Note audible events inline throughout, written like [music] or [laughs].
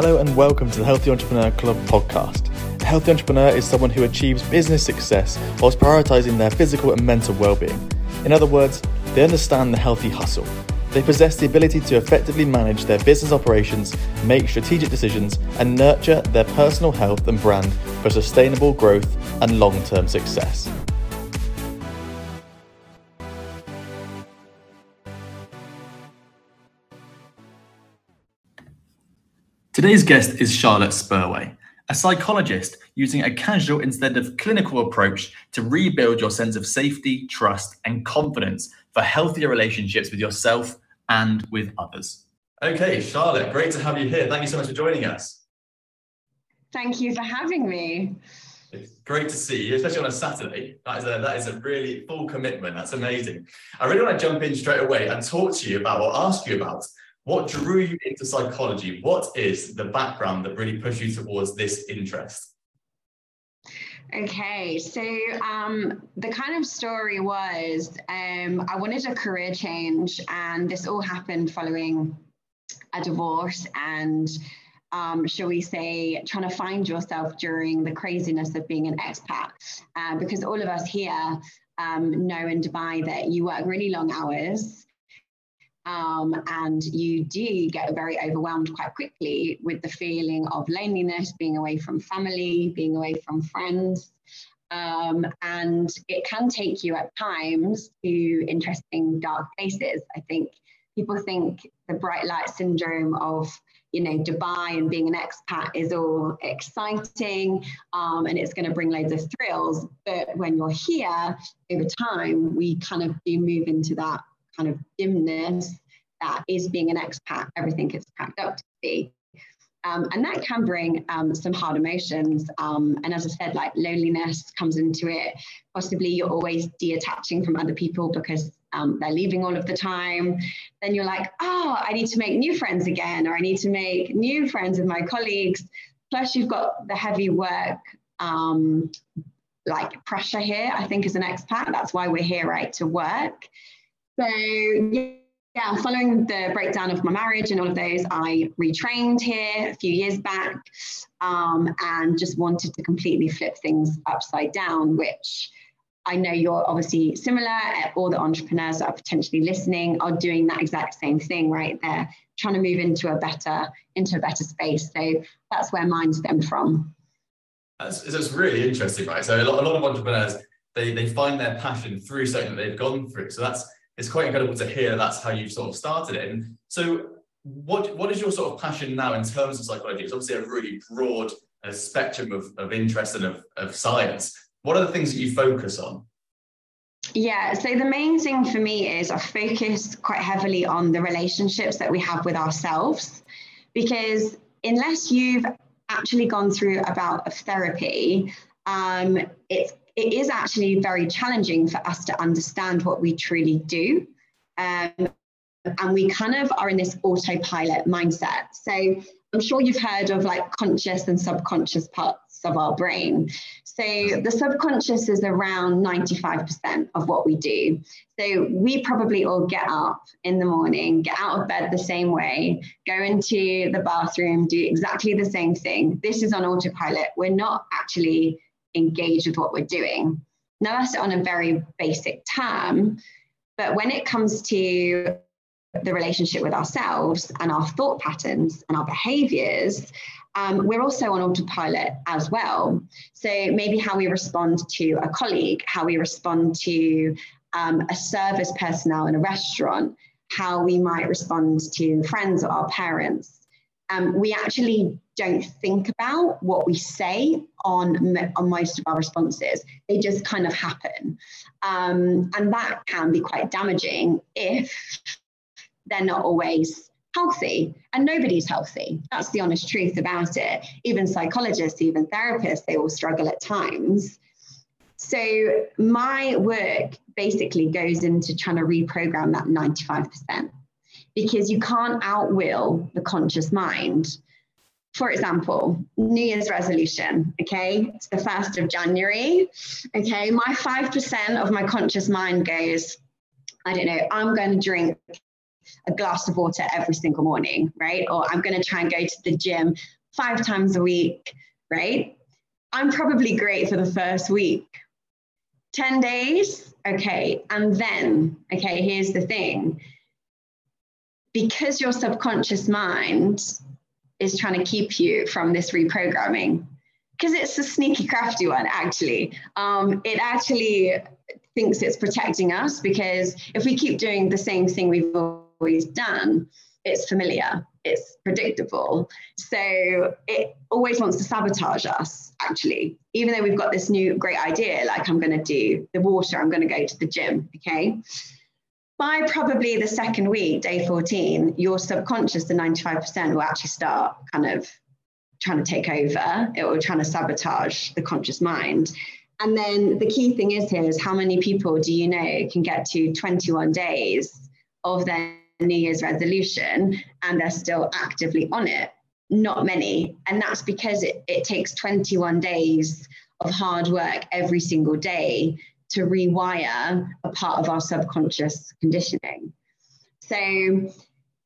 Hello and welcome to the Healthy Entrepreneur Club podcast. A healthy entrepreneur is someone who achieves business success whilst prioritizing their physical and mental well-being. In other words, they understand the healthy hustle. They possess the ability to effectively manage their business operations, make strategic decisions, and nurture their personal health and brand for sustainable growth and long-term success. Today's guest is Charlotte Spurway, a psychologist using a casual instead of clinical approach to rebuild your sense of safety, trust, and confidence for healthier relationships with yourself and with others. Okay, Charlotte, great to have you here. Thank you so much for joining us. Thank you for having me. It's great to see you, especially on a Saturday. That is a that is a really full commitment. That's amazing. I really want to jump in straight away and talk to you about or ask you about what drew you into psychology? What is the background that really pushed you towards this interest? Okay, so um, the kind of story was um, I wanted a career change, and this all happened following a divorce and, um, shall we say, trying to find yourself during the craziness of being an expat. Uh, because all of us here um, know in Dubai that you work really long hours. Um, and you do get very overwhelmed quite quickly with the feeling of loneliness, being away from family, being away from friends. Um, and it can take you at times to interesting dark places. I think people think the bright light syndrome of you know Dubai and being an expat is all exciting um, and it's going to bring loads of thrills. But when you're here over time, we kind of do move into that kind of dimness that is being an expat, everything is packed up to be. Um, and that can bring um, some hard emotions. Um, and as I said, like loneliness comes into it. Possibly you're always detaching from other people because um, they're leaving all of the time. Then you're like, oh, I need to make new friends again, or I need to make new friends with my colleagues. Plus, you've got the heavy work um, like pressure here, I think, as an expat. That's why we're here, right, to work. So, yeah following the breakdown of my marriage and all of those, I retrained here a few years back um, and just wanted to completely flip things upside down, which I know you're obviously similar. All the entrepreneurs that are potentially listening are doing that exact same thing, right? They're trying to move into a better into a better space. So that's where mine stemmed from. That's, that's really interesting, right? So a lot, a lot of entrepreneurs they they find their passion through something that they've gone through. So that's it's quite incredible to hear that's how you've sort of started. And so, what what is your sort of passion now in terms of psychology? It's obviously a really broad uh, spectrum of, of interest and of, of science. What are the things that you focus on? Yeah, so the main thing for me is I focus quite heavily on the relationships that we have with ourselves because unless you've actually gone through a bout of therapy, um, it's it is actually very challenging for us to understand what we truly do. Um, and we kind of are in this autopilot mindset. So I'm sure you've heard of like conscious and subconscious parts of our brain. So the subconscious is around 95% of what we do. So we probably all get up in the morning, get out of bed the same way, go into the bathroom, do exactly the same thing. This is on autopilot. We're not actually engage with what we're doing. Now, that's on a very basic term, but when it comes to the relationship with ourselves and our thought patterns and our behaviors, um, we're also on autopilot as well. So maybe how we respond to a colleague, how we respond to um, a service personnel in a restaurant, how we might respond to friends or our parents um, we actually don't think about what we say on, on most of our responses. They just kind of happen. Um, and that can be quite damaging if they're not always healthy. And nobody's healthy. That's the honest truth about it. Even psychologists, even therapists, they all struggle at times. So my work basically goes into trying to reprogram that 95% because you can't outwill the conscious mind. For example, New Year's resolution, okay? It's the 1st of January, okay? My 5% of my conscious mind goes, I don't know, I'm going to drink a glass of water every single morning, right? Or I'm going to try and go to the gym five times a week, right? I'm probably great for the first week. 10 days, okay. And then, okay, here's the thing because your subconscious mind is trying to keep you from this reprogramming, because it's a sneaky, crafty one, actually. Um, it actually thinks it's protecting us because if we keep doing the same thing we've always done, it's familiar, it's predictable. So it always wants to sabotage us, actually, even though we've got this new great idea, like I'm going to do the water, I'm going to go to the gym, okay? By probably the second week, day 14, your subconscious, the 95%, will actually start kind of trying to take over, it will trying to sabotage the conscious mind. And then the key thing is here is how many people do you know can get to 21 days of their New Year's resolution and they're still actively on it? Not many. And that's because it, it takes 21 days of hard work every single day to rewire a part of our subconscious conditioning. So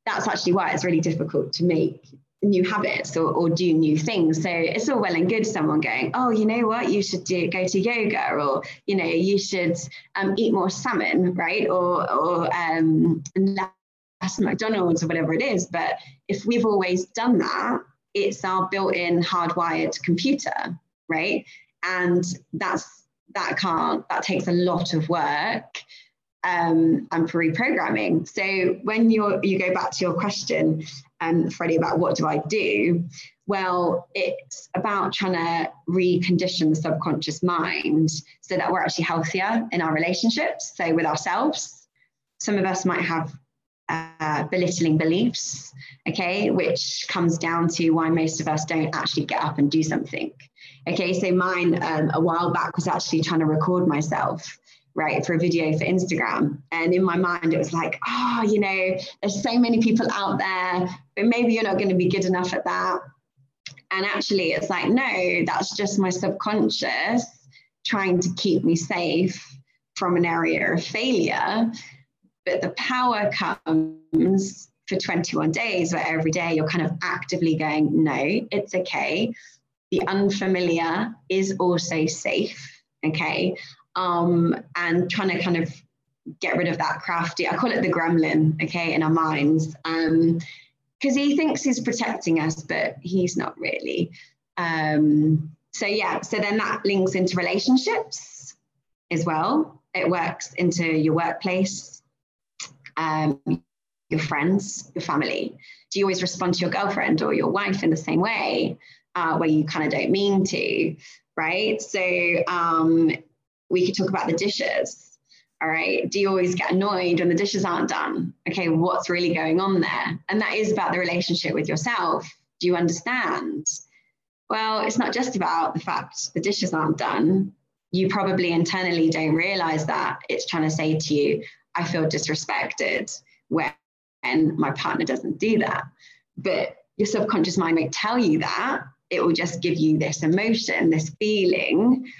that's actually why it's really difficult to make new habits or, or do new things. So it's all well and good someone going, oh, you know what, you should do go to yoga or you know you should um, eat more salmon, right? Or or um, less McDonald's or whatever it is. But if we've always done that, it's our built-in hardwired computer, right? And that's that can't that takes a lot of work um, and for reprogramming. So when you you go back to your question, um, Freddie, about what do I do? Well, it's about trying to recondition the subconscious mind so that we're actually healthier in our relationships. So with ourselves, some of us might have uh, belittling beliefs, okay, which comes down to why most of us don't actually get up and do something. Okay, so mine um, a while back was actually trying to record myself right for a video for instagram. And in my mind it was like oh you know there's so many people out there but maybe you're not going to be good enough at that. And actually it's like no that's just my subconscious trying to keep me safe from an area of failure. But the power comes for 21 days where every day you're kind of actively going no it's okay the unfamiliar is also safe okay um, and trying to kind of get rid of that crafty, I call it the gremlin, okay, in our minds. Um, because he thinks he's protecting us, but he's not really. Um, so yeah, so then that links into relationships as well. It works into your workplace, um, your friends, your family. Do you always respond to your girlfriend or your wife in the same way, uh, where you kind of don't mean to, right? So um, we could talk about the dishes. All right. Do you always get annoyed when the dishes aren't done? Okay, what's really going on there? And that is about the relationship with yourself. Do you understand? Well, it's not just about the fact the dishes aren't done. You probably internally don't realize that. It's trying to say to you, I feel disrespected when my partner doesn't do that. But your subconscious mind might tell you that. It will just give you this emotion, this feeling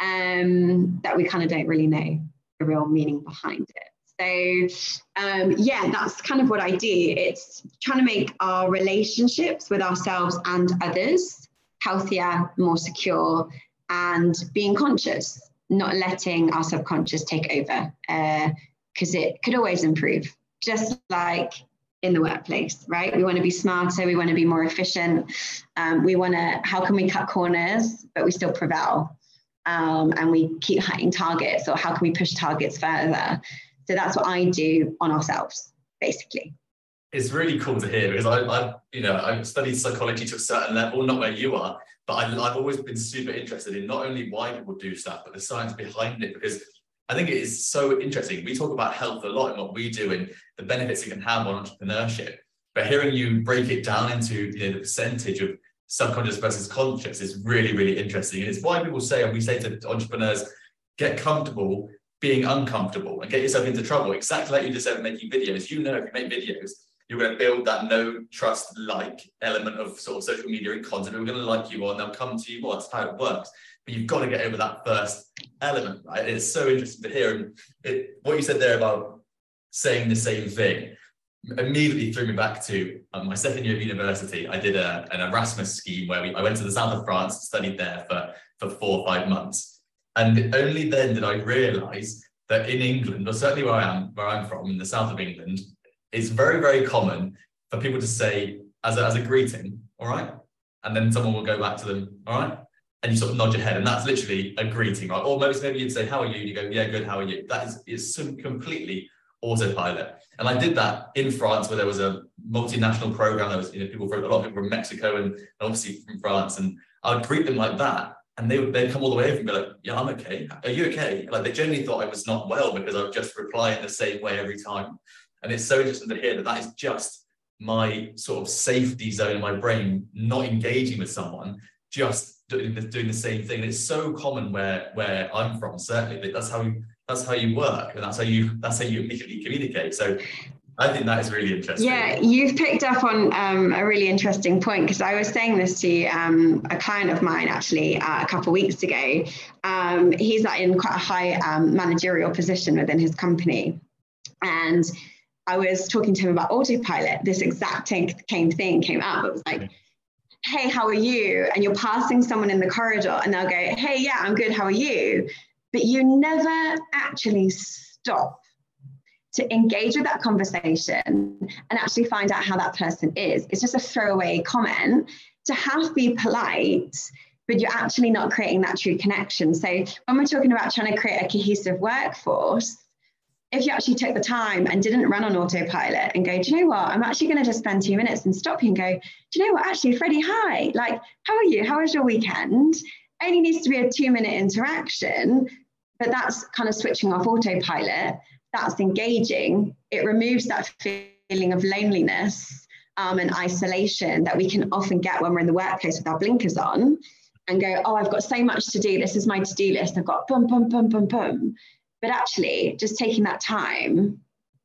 um, that we kind of don't really know the real meaning behind it. So, um, yeah, that's kind of what I do. It's trying to make our relationships with ourselves and others healthier, more secure, and being conscious, not letting our subconscious take over, Uh, because uh, it could always improve, just like in the workplace, right? We want to be smarter, we want to be more efficient, um, we want to, how can we cut corners, but we still prevail? um, and we keep hitting targets or how can we push targets further so that's what i do on ourselves basically it's really cool to hear because I, I you know i've studied psychology to a certain level not where you are but I, i've always been super interested in not only why people do stuff but the science behind it because I think it is so interesting. We talk about health a lot and what we do and the benefits it can have on entrepreneurship. But hearing you break it down into you know, the percentage of subconscious versus conscious is really, really interesting. And it's why people say, and we say to entrepreneurs, get comfortable being uncomfortable and get yourself into trouble. Exactly like you just said, making videos. You know, if you make videos, you're going to build that no trust like element of sort of social media and content. We're going to like you and they'll come to you more. That's how it works. But you've got to get over that first element, right? It's so interesting to hear. And it, what you said there about saying the same thing immediately threw me back to um, my second year of university. I did a, an Erasmus scheme where we, I went to the south of France, studied there for, for four or five months. And only then did I realize that in England, or certainly where I am, where I'm from, in the south of England, it's very, very common for people to say as a, as a greeting, all right? And then someone will go back to them, all right? And you sort of nod your head, and that's literally a greeting, right? Or maybe, maybe you'd say, how are you? And you go, yeah, good, how are you? That is, is some completely autopilot. And I did that in France where there was a multinational program. There was you know, people from a lot of people from Mexico and obviously from France. And I'd greet them like that. And they would they'd come all the way over and be like, Yeah, I'm okay. Are you okay? Like they generally thought I was not well because I would just reply in the same way every time. And it's so interesting to hear that that is just my sort of safety zone in my brain, not engaging with someone, just doing the, doing the same thing. And it's so common where where I'm from, certainly. That's how you that's how you work and that's how you that's how you immediately communicate. So I think that is really interesting. Yeah, you've picked up on um, a really interesting point because I was saying this to um, a client of mine actually uh, a couple of weeks ago. Um, he's in quite a high um, managerial position within his company, and I was talking to him about autopilot. This exact same thing came up. It was like, "Hey, how are you?" And you're passing someone in the corridor, and they'll go, "Hey, yeah, I'm good. How are you?" But you never actually stop to engage with that conversation and actually find out how that person is. It's just a throwaway comment to half be polite, but you're actually not creating that true connection. So when we're talking about trying to create a cohesive workforce, if you actually took the time and didn't run on autopilot and go, do you know what? I'm actually going to just spend two minutes and stop you and go, do you know what? Actually, Freddie, hi. Like, how are you? How was your weekend? Only needs to be a two minute interaction, but that's kind of switching off autopilot that's engaging, it removes that feeling of loneliness um, and isolation that we can often get when we're in the workplace with our blinkers on and go, oh, I've got so much to do. This is my to do list. I've got boom, boom, boom, boom, boom. But actually, just taking that time,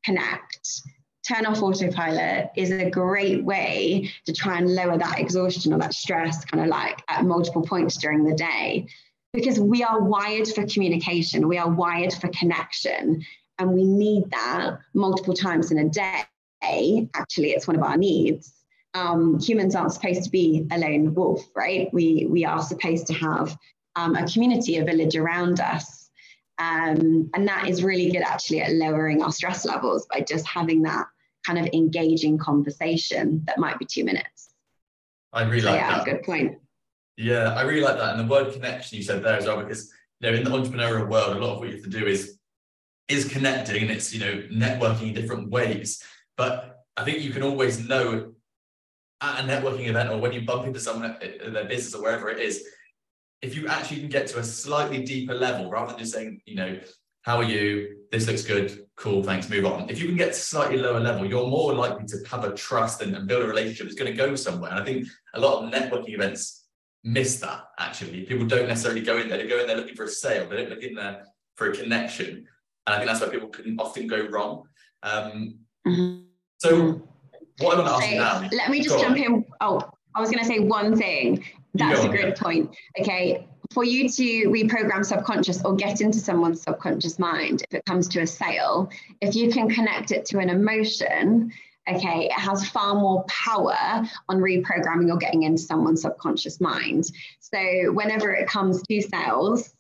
connect, turn off autopilot is a great way to try and lower that exhaustion or that stress kind of like at multiple points during the day because we are wired for communication we are wired for connection and we need that multiple times in a day. Actually, it's one of our needs. Um, humans aren't supposed to be a lone wolf, right? We we are supposed to have um, a community, a village around us, um, and that is really good actually at lowering our stress levels by just having that kind of engaging conversation that might be two minutes. I really so, like yeah, that. Good point. Yeah, I really like that, and the word connection you said there as well, because you know in the entrepreneurial world, a lot of what you have to do is is connecting and it's you know networking in different ways but i think you can always know at a networking event or when you bump into someone at their business or wherever it is if you actually can get to a slightly deeper level rather than just saying you know how are you this looks good cool thanks move on if you can get to slightly lower level you're more likely to have a trust and, and build a relationship that's going to go somewhere and i think a lot of networking events miss that actually people don't necessarily go in there they go in there looking for a sale they don't look in there for a connection and I think that's where people can often go wrong. Um, mm-hmm. So, what I want to ask so, now. Let me just jump on. in. Oh, I was going to say one thing. That's a great point. Okay. For you to reprogram subconscious or get into someone's subconscious mind, if it comes to a sale, if you can connect it to an emotion, okay, it has far more power on reprogramming or getting into someone's subconscious mind. So, whenever it comes to sales,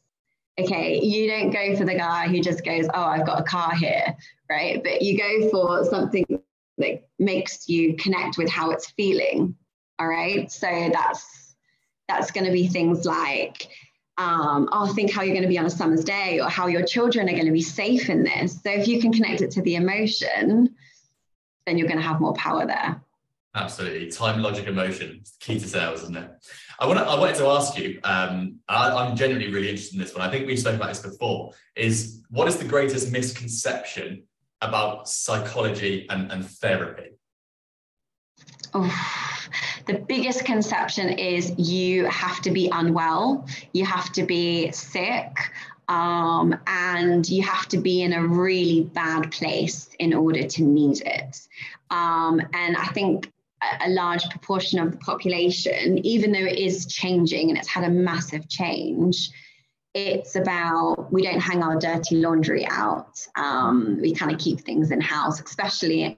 okay, you don't go for the guy who just goes, oh, I've got a car here, right? But you go for something that makes you connect with how it's feeling. All right. So that's that's going to be things like, um, oh, think how you're going to be on a summer's day or how your children are going to be safe in this. So if you can connect it to the emotion, then you're going to have more power there. Absolutely. Time, logic, emotion. key to sales, isn't it? I want to, I wanted to ask you, um, I, am genuinely really interested in this one. I think we've spoken about this before, is what is the greatest misconception about psychology and, and therapy? Oh, the biggest conception is you have to be unwell, you have to be sick, um, and you have to be in a really bad place in order to need it. Um, and I think a large proportion of the population, even though it is changing and it's had a massive change, it's about we don't hang our dirty laundry out. Um, we kind of keep things in house, especially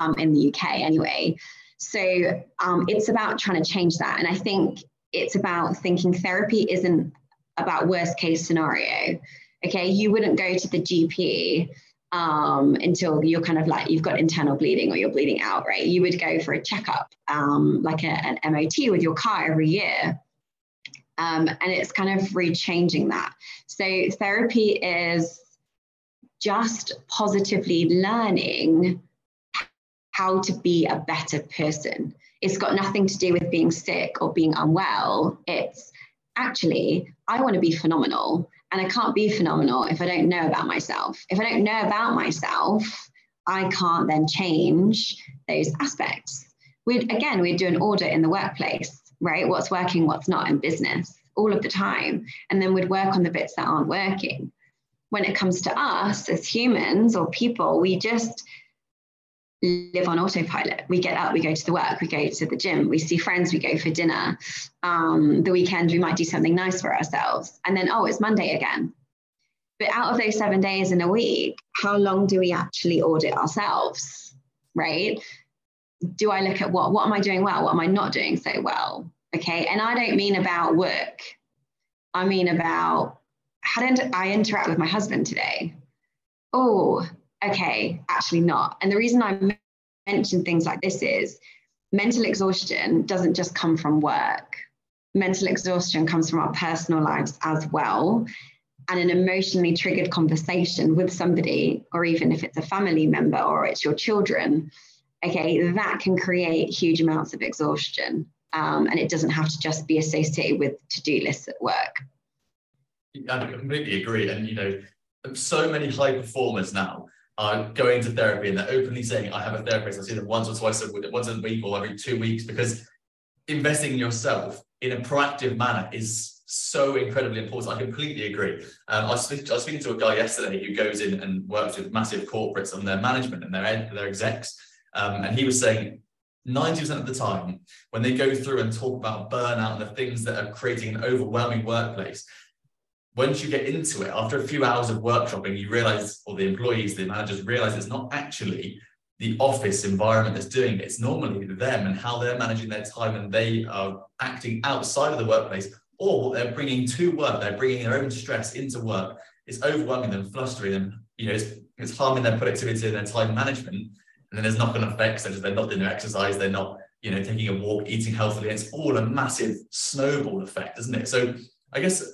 um, in the UK anyway. So um, it's about trying to change that. And I think it's about thinking therapy isn't about worst case scenario. Okay, you wouldn't go to the GP um, until you're kind of like you've got internal bleeding or you're bleeding out, right? You would go for a checkup, um, like a, an MOT with your car every year. Um, and it's kind of rechanging that. So therapy is just positively learning how to be a better person. It's got nothing to do with being sick or being unwell. It's actually, I want to be phenomenal. And I can't be phenomenal if I don't know about myself. If I don't know about myself, I can't then change those aspects. We'd again, we'd do an audit in the workplace, right? What's working, what's not in business all of the time. And then we'd work on the bits that aren't working. When it comes to us as humans or people, we just live on autopilot. We get up, we go to the work, we go to the gym, we see friends, we go for dinner. Um, the weekend, we might do something nice for ourselves. And then, oh, it's Monday again. But out of those seven days in a week, how long do we actually audit ourselves? Right? Do I look at what what am I doing well? What am I not doing so well? Okay. And I don't mean about work. I mean about how did I interact with my husband today? Oh, okay, actually not. And the reason I mention things like this is mental exhaustion doesn't just come from work. Mental exhaustion comes from our personal lives as well. And an emotionally triggered conversation with somebody, or even if it's a family member or it's your children, okay, that can create huge amounts of exhaustion. Um, and it doesn't have to just be associated with to do lists at work. I completely agree. And, you know, so many high performers now are going to therapy and they're openly saying, I have a therapist. I see them once or twice a week, once a week or every two weeks because investing in yourself in a proactive manner is so incredibly important. I completely agree. Um, I, was speaking, I was speaking to a guy yesterday who goes in and works with massive corporates on their management and their, their execs. Um, and he was saying 90% of the time, when they go through and talk about burnout and the things that are creating an overwhelming workplace, once you get into it, after a few hours of workshopping, you realize, or the employees, the managers realize it's not actually the office environment that's doing it. It's normally them and how they're managing their time and they are acting outside of the workplace or they're bringing to work. They're bringing their own stress into work. It's overwhelming them, flustering them. You know, it's, it's harming their productivity and their time management. And then there's knock-on effects such as they're not doing their exercise, they're not, you know, taking a walk, eating healthily. It's all a massive snowball effect, isn't it? So I guess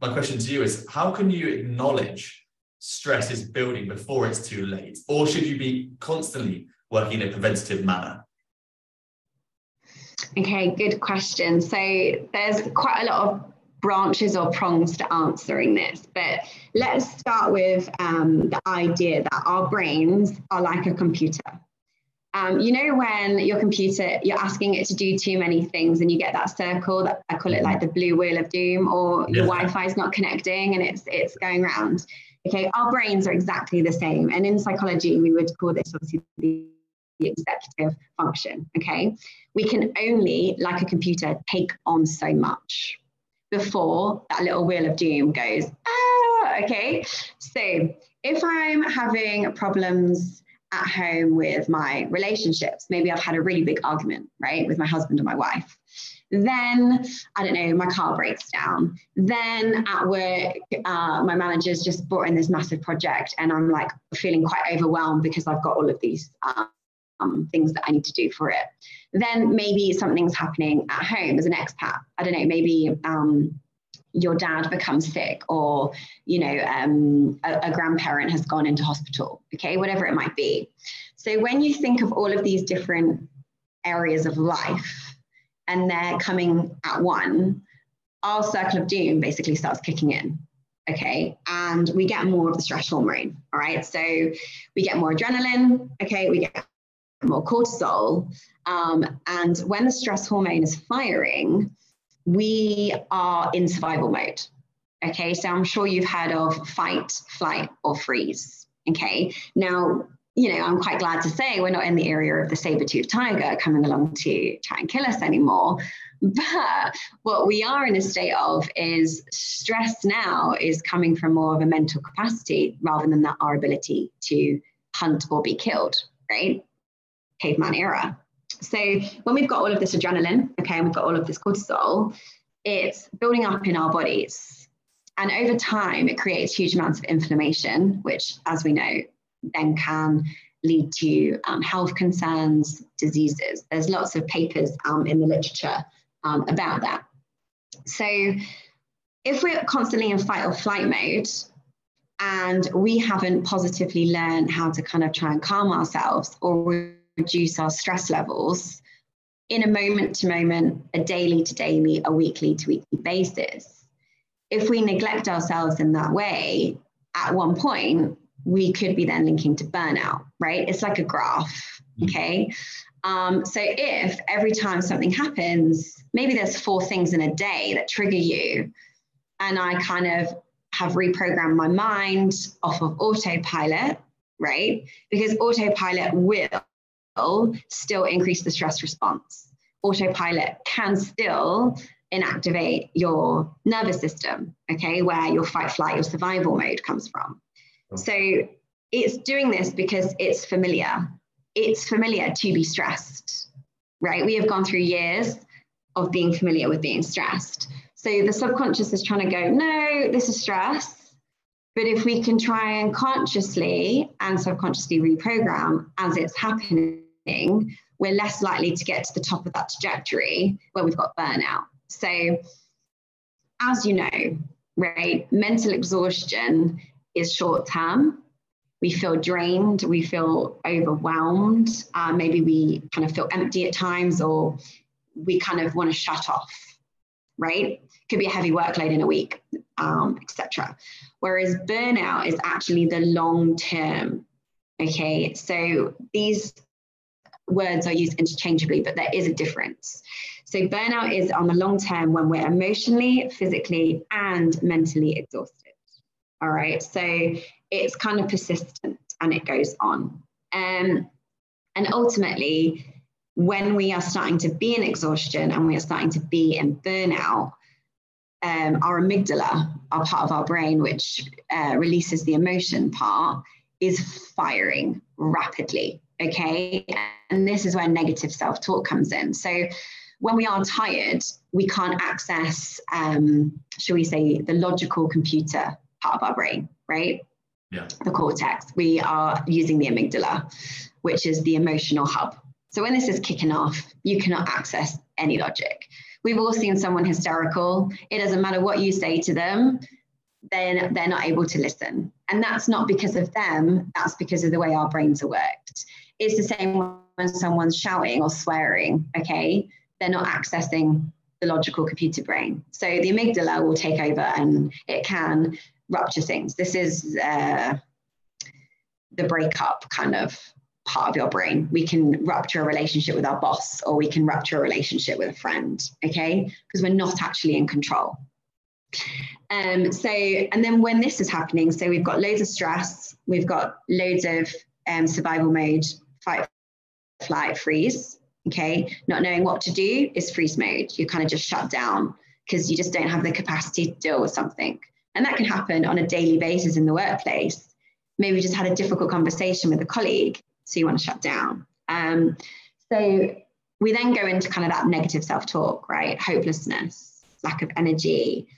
my question to you is how can you acknowledge stress is building before it's too late? Or should you be constantly working in a preventative manner? Okay, good question. So there's quite a lot of branches or prongs to answering this, but let's start with um, the idea that our brains are like a computer. Um, you know when your computer you're asking it to do too many things and you get that circle that I call it like the blue wheel of doom or yeah. your Wi-Fi is not connecting and it's it's going around. Okay, our brains are exactly the same. And in psychology, we would call this obviously the executive function. Okay, we can only, like a computer, take on so much before that little wheel of doom goes. Ah, okay. So if I'm having problems at home with my relationships. Maybe I've had a really big argument, right, with my husband or my wife. Then, I don't know, my car breaks down. Then at work, uh, my manager's just brought in this massive project, and I'm like feeling quite overwhelmed because I've got all of these um, things that I need to do for it. Then maybe something's happening at home as an expat. I don't know, maybe. Um, your dad becomes sick or you know um, a, a grandparent has gone into hospital okay whatever it might be. So when you think of all of these different areas of life and they're coming at one our circle of doom basically starts kicking in okay and we get more of the stress hormone all right? So we get more adrenaline okay we get more cortisol um, and when the stress hormone is firing we are in survival mode. Okay, so I'm sure you've heard of fight, flight, or freeze. Okay, now, you know, I'm quite glad to say we're not in the area of the saber-toothed tiger coming along to try and kill us anymore. [laughs] But what we are in a state of is stress now is coming from more of a mental capacity rather than that our ability to hunt or be killed, right? caveman era. So when we've got all of this adrenaline, okay, and we've got all of this cortisol, it's building up in our bodies. And over time, it creates huge amounts of inflammation, which, as we know, then can lead to um, health concerns, diseases. There's lots of papers um, in the literature um, about that. So, if we're constantly in fight or flight mode and we haven't positively learned how to kind of try and calm ourselves or reduce our stress levels in a moment to moment, a daily to daily, a weekly to weekly basis, if we neglect ourselves in that way, at one point, we could be then linking to burnout, right? It's like a graph, mm. okay? Um, so if every time something happens, maybe there's four things in a day that trigger you, and I kind of have reprogrammed my mind off of autopilot, right? Because autopilot will still increase the stress response. Autopilot can still inactivate your nervous system, okay, where your fight, flight, your survival mode comes from. Mm. So it's doing this because it's familiar. It's familiar to be stressed, right? We have gone through years of being familiar with being stressed. So the subconscious is trying to go, no, this is stress. But if we can try and consciously and subconsciously reprogram as it's happening, we're less likely to get to the top of that trajectory where we've got burnout. So, as you know, right, mental exhaustion is short term. We feel drained, we feel overwhelmed, uh, maybe we kind of feel empty at times, or we kind of want to shut off, right? Could be a heavy workload in a week, um, etc. Whereas burnout is actually the long term. Okay, so these words are used interchangeably, but there is a difference. So, burnout is on the long term when we're emotionally, physically, and mentally exhausted. All right. So it's kind of persistent and it goes on. Um, and ultimately, when we are starting to be in exhaustion and we are starting to be in burnout, um, our amygdala, our part of our brain, which uh, releases the emotion part, is firing rapidly. Okay. And this is where negative self talk comes in. So when we are tired, we can't access, um, shall we say, the logical computer part of our brain, right? Yeah. The cortex. We are using the amygdala, which is the emotional hub. So when this is kicking off, you cannot access any logic. We've all seen someone hysterical. It doesn't matter what you say to them, then they're not able to listen. And that's not because of them, that's because of the way our brains are worked. It's the same when someone's shouting or swearing, okay? They're not accessing the logical computer brain. So the amygdala will take over and it can rupture things. This is uh, the breakup kind of part of your brain. We can rupture a relationship with our boss or we can rupture a relationship with a friend, okay? Because we're not actually in control. Um, so, and then when this is happening, so we've got loads of stress, we've got loads of um, survival mode, flight, freeze, okay? Not knowing what to do is freeze mode. You kind of just shut down because you just don't have the capacity to deal with something. And that can happen on a daily basis in the workplace. Maybe you just had a difficult conversation with a colleague, so you want to shut down. Um, so we then go into kind of that negative self talk, right? Hopelessness, lack of energy.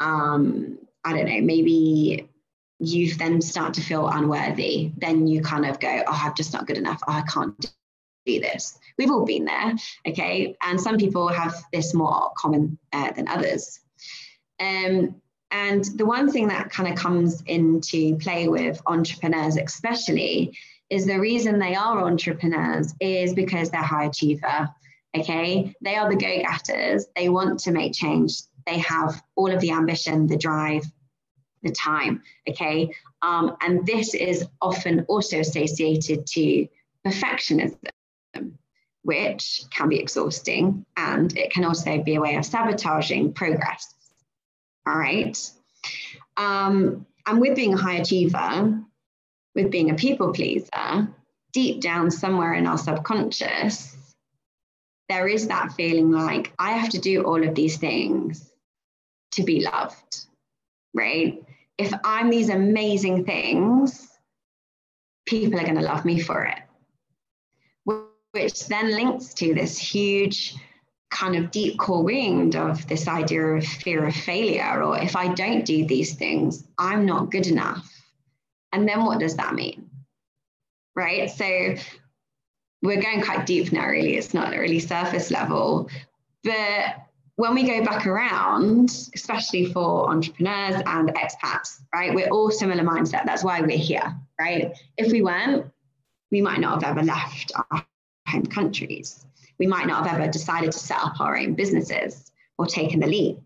Um, I don't know, maybe you then start to feel unworthy. Then you kind of go, oh, I'm just not good enough. Oh, I can't do this. We've all been there, okay? And some people have this more common uh, than others. Um, and the one thing that kind of comes into play with entrepreneurs, especially, is the reason they are entrepreneurs is because they're high achiever. Okay, they are the go getters. They want to make change. They have all of the ambition, the drive, the time. Okay, um, and this is often also associated to perfectionism, which can be exhausting, and it can also be a way of sabotaging progress. All right. Um, and with being a high achiever, with being a people pleaser, deep down somewhere in our subconscious, there is that feeling like I have to do all of these things to be loved, right? If I'm these amazing things, people are going to love me for it. Which then links to this huge kind of deep core wound of this idea of fear of failure, or if I don't do these things, I'm not good enough. And then what does that mean? Right. So we're going quite deep now, really. It's not really surface level. But when we go back around, especially for entrepreneurs and expats, right, we're all similar mindset. That's why we're here, right? If we weren't, we might not have ever left our home countries. We might not have ever decided to set up our own businesses or taken the leap.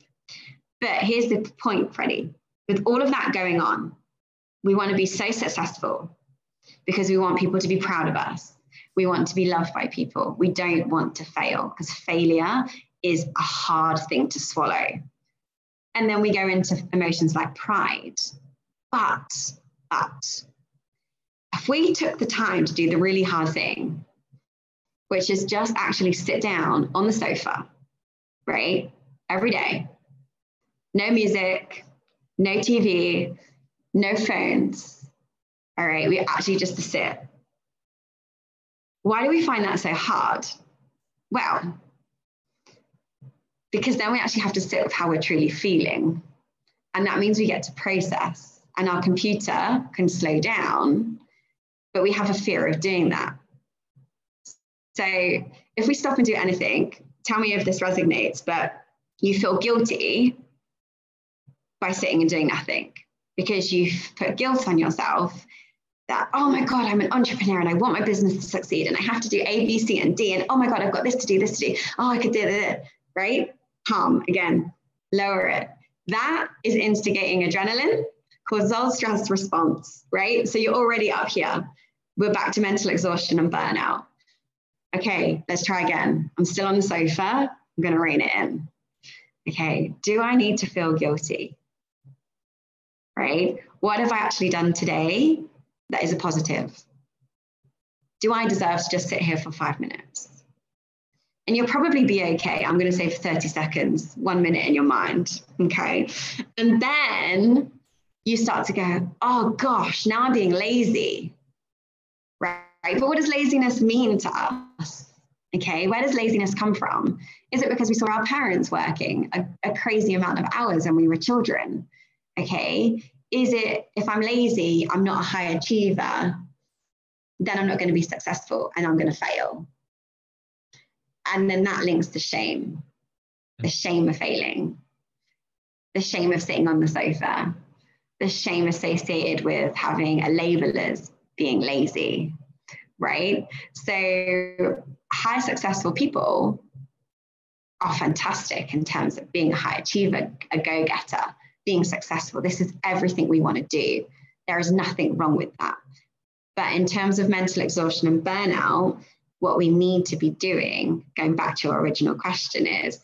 But here's the point, Freddie. With all of that going on, we want to be so successful because we want people to be proud of us. We want to be loved by people. We don't want to fail because failure is a hard thing to swallow. And then we go into emotions like pride. But, but, if we took the time to do the really hard thing, which is just actually sit down on the sofa, right? Every day, no music, no TV, no phones. All right, we actually just sit. Why do we find that so hard? Well, because then we actually have to sit with how we're truly feeling. And that means we get to process, and our computer can slow down, but we have a fear of doing that. So if we stop and do anything, tell me if this resonates, but you feel guilty by sitting and doing nothing because you've put guilt on yourself that, oh my God, I'm an entrepreneur and I want my business to succeed and I have to do A, B, C, and D. And oh my God, I've got this to do, this to do. Oh, I could do it, right? Calm again, lower it. That is instigating adrenaline, cortisol stress response, right? So you're already up here. We're back to mental exhaustion and burnout okay, let's try again. I'm still on the sofa. I'm going to rein it in. Okay, do I need to feel guilty? Right? What have I actually done today that is a positive? Do I deserve to just sit here for five minutes? And you'll probably be okay. I'm going to say for 30 seconds, one minute in your mind. Okay. And then you start to go, oh gosh, now I'm being lazy. Right? But what does laziness mean to us? Okay, where does laziness come from? Is it because we saw our parents working a, a crazy amount of hours when we were children? Okay, is it if I'm lazy, I'm not a high achiever, then I'm not going to be successful and I'm going to fail. And then that links to shame the shame of failing, the shame of sitting on the sofa, the shame associated with having a label as being lazy, right? So, high successful people are fantastic in terms of being a high achiever, a go getter, being successful. This is everything we want to do. There is nothing wrong with that. But in terms of mental exhaustion and burnout, what we need to be doing, going back to your original question, is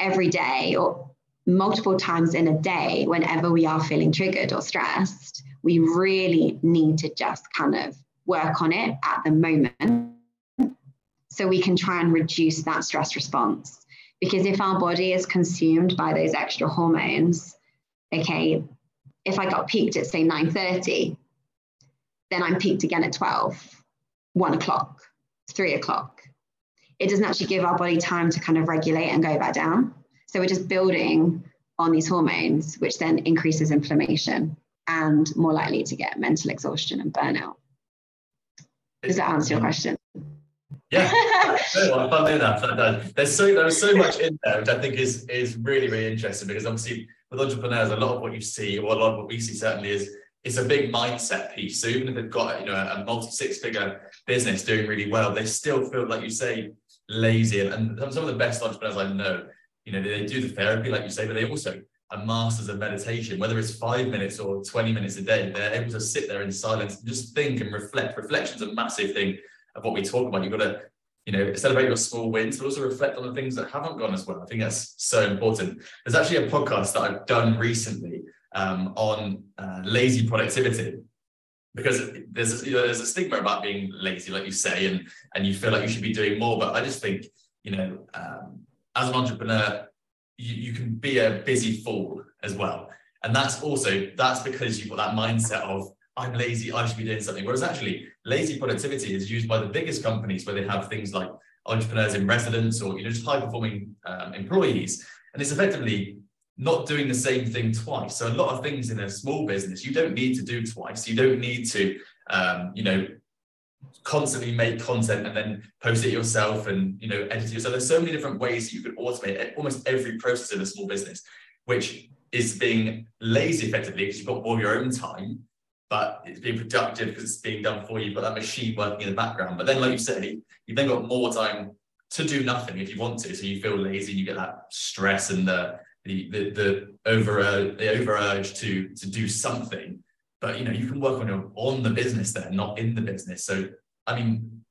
every day or multiple times in a day, whenever we are feeling triggered or stressed, we really need to just kind of work on it at the moment so we can try and reduce that stress response. Because if our body is consumed by those extra hormones, okay, if I got peaked at say 9:30, then I'm peaked again at 12, 1 o'clock, 3 o'clock. It doesn't actually give our body time to kind of regulate and go back down. So we're just building on these hormones, which then increases inflammation and more likely to get mental exhaustion and burnout. Does that answer your um, question? Yeah, [laughs] no, funnily enough, that. There's so there's so much in there, which I think is is really really interesting because obviously with entrepreneurs, a lot of what you see, or a lot of what we see certainly is it's a big mindset piece. So even if they've got you know a multi six figure business doing really well, they still feel like you say lazy. And, and some of the best entrepreneurs I know, you know, they do the therapy like you say, but they also masters of meditation, whether it's five minutes or 20 minutes a day, they're able to sit there in silence and just think and reflect. Reflection's a massive thing of what we talk about. You've got to, you know, celebrate your small wins, but also reflect on the things that haven't gone as well. I think that's so important. There's actually a podcast that I've done recently um, on uh, lazy productivity because there's you know, there's a stigma about being lazy, like you say, and and you feel like you should be doing more. But I just think, you know, um, as an entrepreneur, you, you can be a busy fool as well. And that's also, that's because you've got that mindset of, I'm lazy, I should be doing something. Whereas actually, lazy productivity is used by the biggest companies where they have things like entrepreneurs in residence or you know just high performing um, employees, and it's effectively not doing the same thing twice. So a lot of things in a small business you don't need to do twice. You don't need to um, you know constantly make content and then post it yourself and you know edit it yourself. There's so many different ways that you could automate almost every process in a small business, which is being lazy effectively because you've got of your own time, but it's being productive because it's being done for you. You've got that machine working in the background. But then, like you say, you've then got more time to do nothing if you want to. So you feel lazy, you get that stress and the the the, the over uh, the over urge to to do something. But you know, you can work on your on the business there, not in the business. So I mean,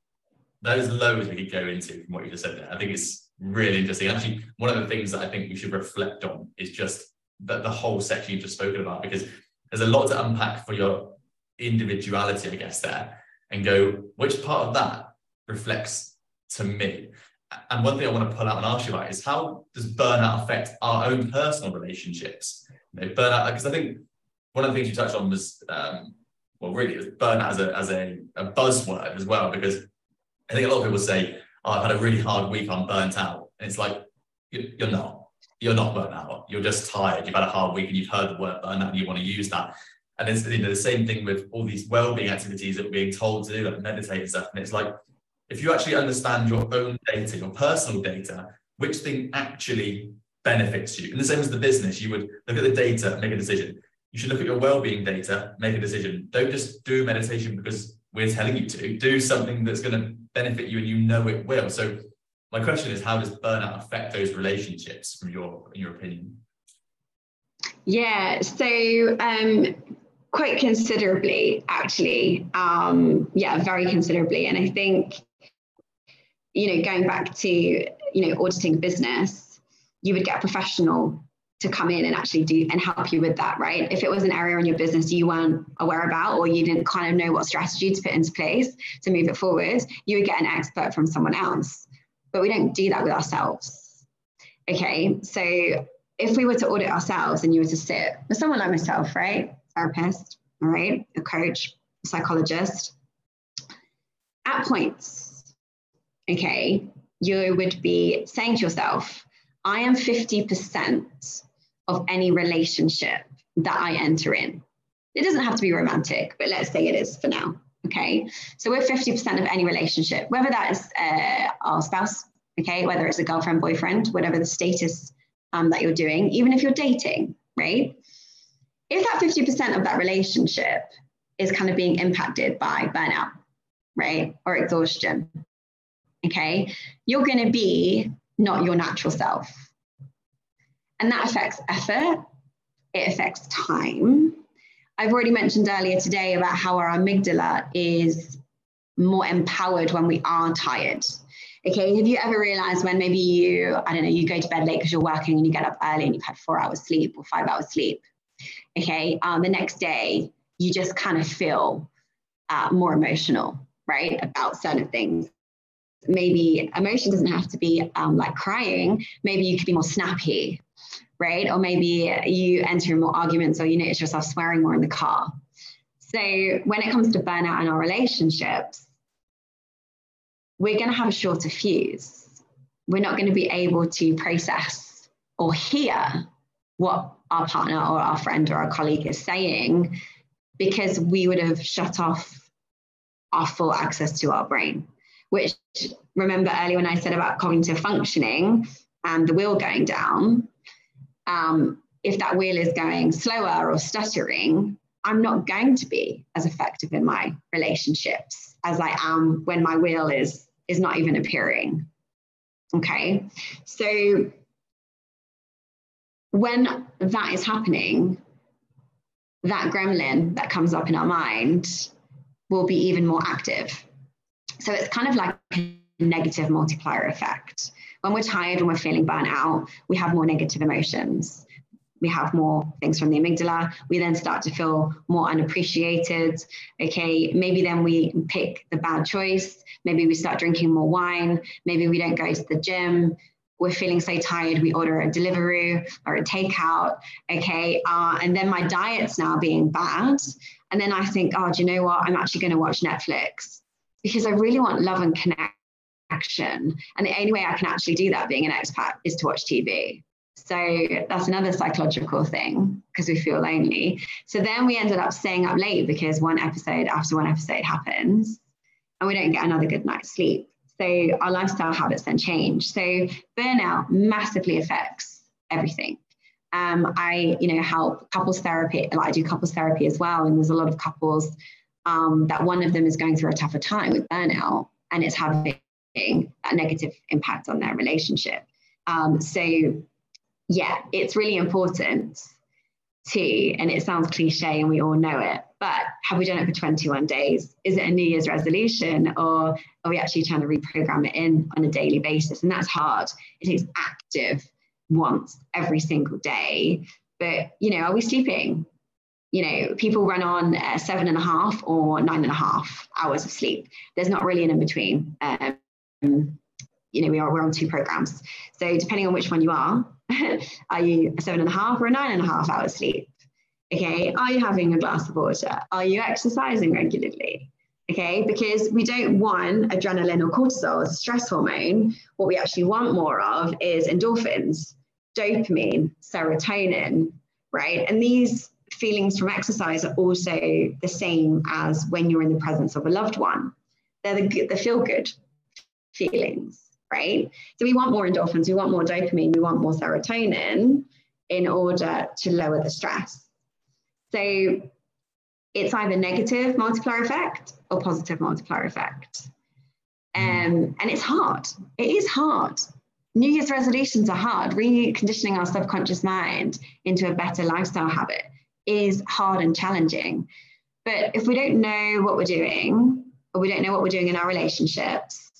there's loads we could go into from what you just said there. I think it's really interesting. Actually, one of the things that I think we should reflect on is just that the whole section you've just spoken about because there's a lot to unpack for your individuality, I guess, there and go, which part of that reflects to me? And one thing I want to pull out and ask you about is how does burnout affect our own personal relationships? You know, burnout, because I think one of the things you touched on was, um, well, really, burnout as a, as a, a buzzword as well, because I think a lot of people say, oh, I've had a really hard week, I'm burnt out. And it's like, you're not you're not burnt out. You're just tired. You've had a hard week and you've heard the word burnout and you want to use that. And it's you know, the same thing with all these well-being activities that we're being told to do, like meditate and stuff. And it's like, if you actually understand your own data, your personal data, which thing actually benefits you. And the same as the business, you would look at the data, make a decision. You should look at your well-being data, make a decision. Don't just do meditation because we're telling you to. Do something that's going to benefit you and you know it will. So my question is how does burnout affect those relationships from your in your opinion yeah so um quite considerably actually um yeah very considerably and i think you know going back to you know auditing business you would get a professional to come in and actually do and help you with that right if it was an area in your business you weren't aware about or you didn't kind of know what strategy to put into place to move it forward you would get an expert from someone else but we don't do that with ourselves. Okay, so if we were to audit ourselves and you were to sit with someone like myself, right? Therapist, all right, a coach, a psychologist, at points, okay, you would be saying to yourself, I am 50% of any relationship that I enter in. It doesn't have to be romantic, but let's say it is for now. Okay. So we're 50% of any relationship, whether that is uh, our spouse, okay, whether it's a girlfriend, boyfriend, whatever the status um, that you're doing, even if you're dating, right? If that 50% of that relationship is kind of being impacted by burnout, right, or exhaustion, okay, you're going to be not your natural self. And that affects effort, it affects time, I've already mentioned earlier today about how our amygdala is more empowered when we are tired. Okay, have you ever realized when maybe you, I don't know, you go to bed late because you're working and you get up early and you've had four hours sleep or five hours sleep? Okay, um, the next day you just kind of feel uh, more emotional, right, about certain things. Maybe emotion doesn't have to be um, like crying, maybe you could be more snappy, right? Or maybe you enter more arguments or you notice yourself swearing more in the car. So when it comes to burnout in our relationships, we're going to have a shorter fuse. We're not going to be able to process or hear what our partner or our friend or our colleague is saying because we would have shut off our full access to our brain. Which, remember earlier when I said about cognitive functioning and the wheel going down, um, if that wheel is going slower or stuttering, I'm not going to be as effective in my relationships as I am when my wheel is is not even appearing. Okay, so when that is happening, that gremlin that comes up in our mind will be even more active. So it's kind of like a negative multiplier effect when we're tired and we're feeling burnt out, we have more negative emotions. We have more things from the amygdala. We then start to feel more unappreciated. Okay, maybe then we pick the bad choice. Maybe we start drinking more wine. Maybe we don't go to the gym. we're feeling so tired, we order a delivery or a takeout. Okay. Uh, and then my diet's now being bad. And then I think, oh, do you know what? I'm actually going to watch Netflix because I really want love and connection. And the only way I can actually do that being an expat is to watch TV. So that's another psychological thing because we feel lonely. So then we ended up staying up late because one episode after one episode happens and we don't get another good night's sleep. So our lifestyle habits then change. So burnout massively affects everything. Um, I, you know, help couples therapy. Like I do couples therapy as well, and there's a lot of couples um, that one of them is going through a tougher time with burnout, and it's having that negative impact on their relationship. Um, so, yeah, it's really important to, and it sounds cliche, and we all know it, but have we done it for 21 days? Is it a New Year's resolution or are we actually trying to reprogram it in on a daily basis? And that's hard. It is active once every single day. But, you know, are we sleeping? You know, people run on uh, seven and a half or nine and a half hours of sleep. There's not really an in between. Um, Um, you know, we are we're on two programs. So depending on which one you are, [laughs] are you seven and a half or a nine and a half hours sleep? Okay, are you having a glass of water? Are you exercising regularly? Okay, because we don't want adrenaline or cortisol as a stress hormone. What we actually want more of is endorphins, dopamine, serotonin, right? And these feelings from exercise are also the same as when you're in the presence of a loved one. They're the, the feel good feelings, right? So we want more endorphins, we want more dopamine, we want more serotonin in order to lower the stress. So it's either negative multiplier effect or positive multiplier effect. Um, and it's hard. It is hard. New Year's resolutions are hard. Reconditioning our subconscious mind into a better lifestyle habit is hard and challenging. But if we don't know what we're doing, or we don't know what we're doing in our relationships,